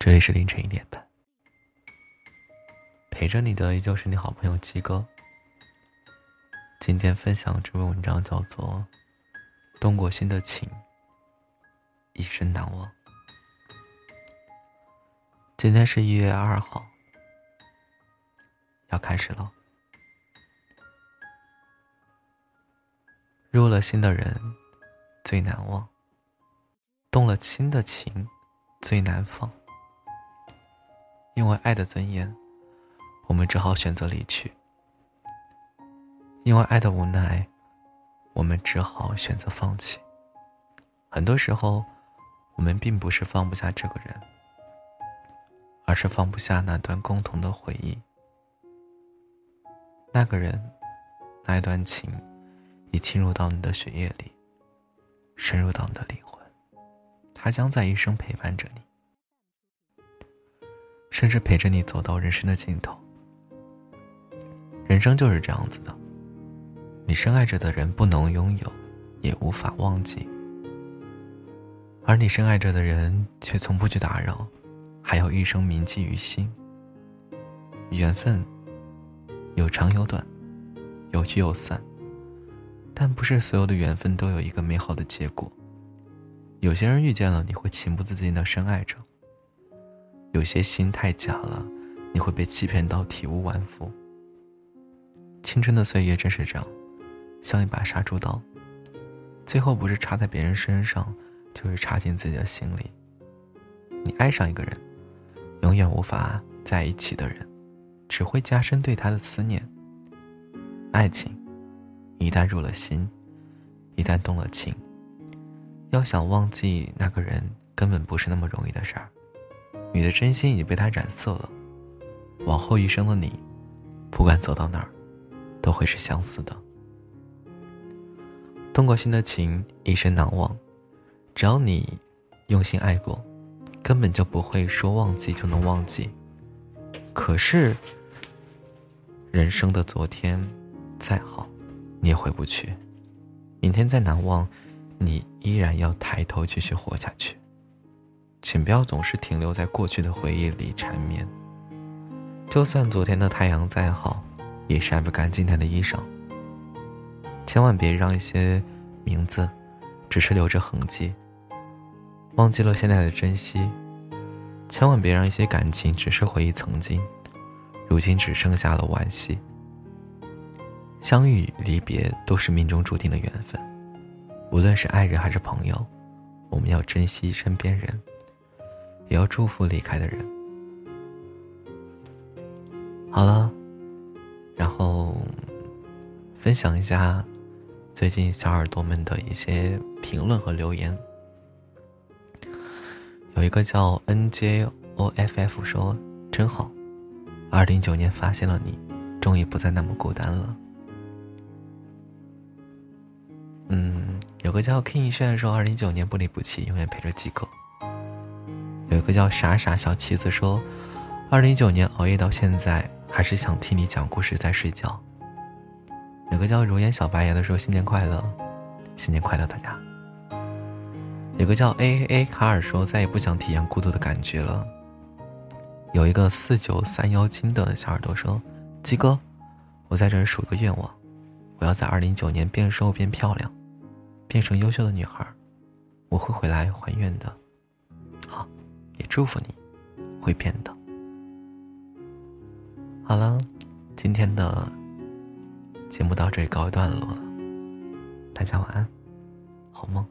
这里是凌晨一点半，陪着你的依旧是你好朋友鸡哥。今天分享这篇文章叫做《动过心的情，一生难忘》。今天是一月二号，要开始了。入了心的人最难忘，动了心的情最难放。因为爱的尊严，我们只好选择离去；因为爱的无奈，我们只好选择放弃。很多时候，我们并不是放不下这个人，而是放不下那段共同的回忆。那个人，那一段情，已侵入到你的血液里，深入到你的灵魂，他将在一生陪伴着你。甚至陪着你走到人生的尽头。人生就是这样子的，你深爱着的人不能拥有，也无法忘记，而你深爱着的人却从不去打扰，还要一生铭记于心。缘分有长有短，有聚有散，但不是所有的缘分都有一个美好的结果。有些人遇见了，你会情不自禁的深爱着。有些心太假了，你会被欺骗到体无完肤。青春的岁月正是这样，像一把杀猪刀，最后不是插在别人身上，就是插进自己的心里。你爱上一个人，永远无法在一起的人，只会加深对他的思念。爱情，一旦入了心，一旦动了情，要想忘记那个人，根本不是那么容易的事儿。你的真心已经被他染色了，往后余生的你，不管走到哪儿，都会是相似的。动过心的情，一生难忘。只要你用心爱过，根本就不会说忘记就能忘记。可是，人生的昨天再好，你也回不去；明天再难忘，你依然要抬头继续活下去。请不要总是停留在过去的回忆里缠绵。就算昨天的太阳再好，也晒不干今天的衣裳。千万别让一些名字，只是留着痕迹，忘记了现在的珍惜。千万别让一些感情，只是回忆曾经，如今只剩下了惋惜。相遇离别都是命中注定的缘分，无论是爱人还是朋友，我们要珍惜身边人。也要祝福离开的人。好了，然后分享一下最近小耳朵们的一些评论和留言。有一个叫 NJOFF 说：“真好，二零一九年发现了你，终于不再那么孤单了。”嗯，有个叫 King 炫说：“二零一九年不离不弃，永远陪着几个。”有一个叫傻傻小旗子说：“二零一九年熬夜到现在，还是想听你讲故事再睡觉。”有个叫如烟小白牙的说：“新年快乐，新年快乐，大家。”有个叫 A A A 卡尔说：“再也不想体验孤独的感觉了。”有一个四九三幺金的小耳朵说：“鸡哥，我在这儿数个愿望，我要在二零一九年变瘦变漂亮，变成优秀的女孩，我会回来还愿的。”祝福你，会变的。好了，今天的节目到这里告一段落了，大家晚安，好梦。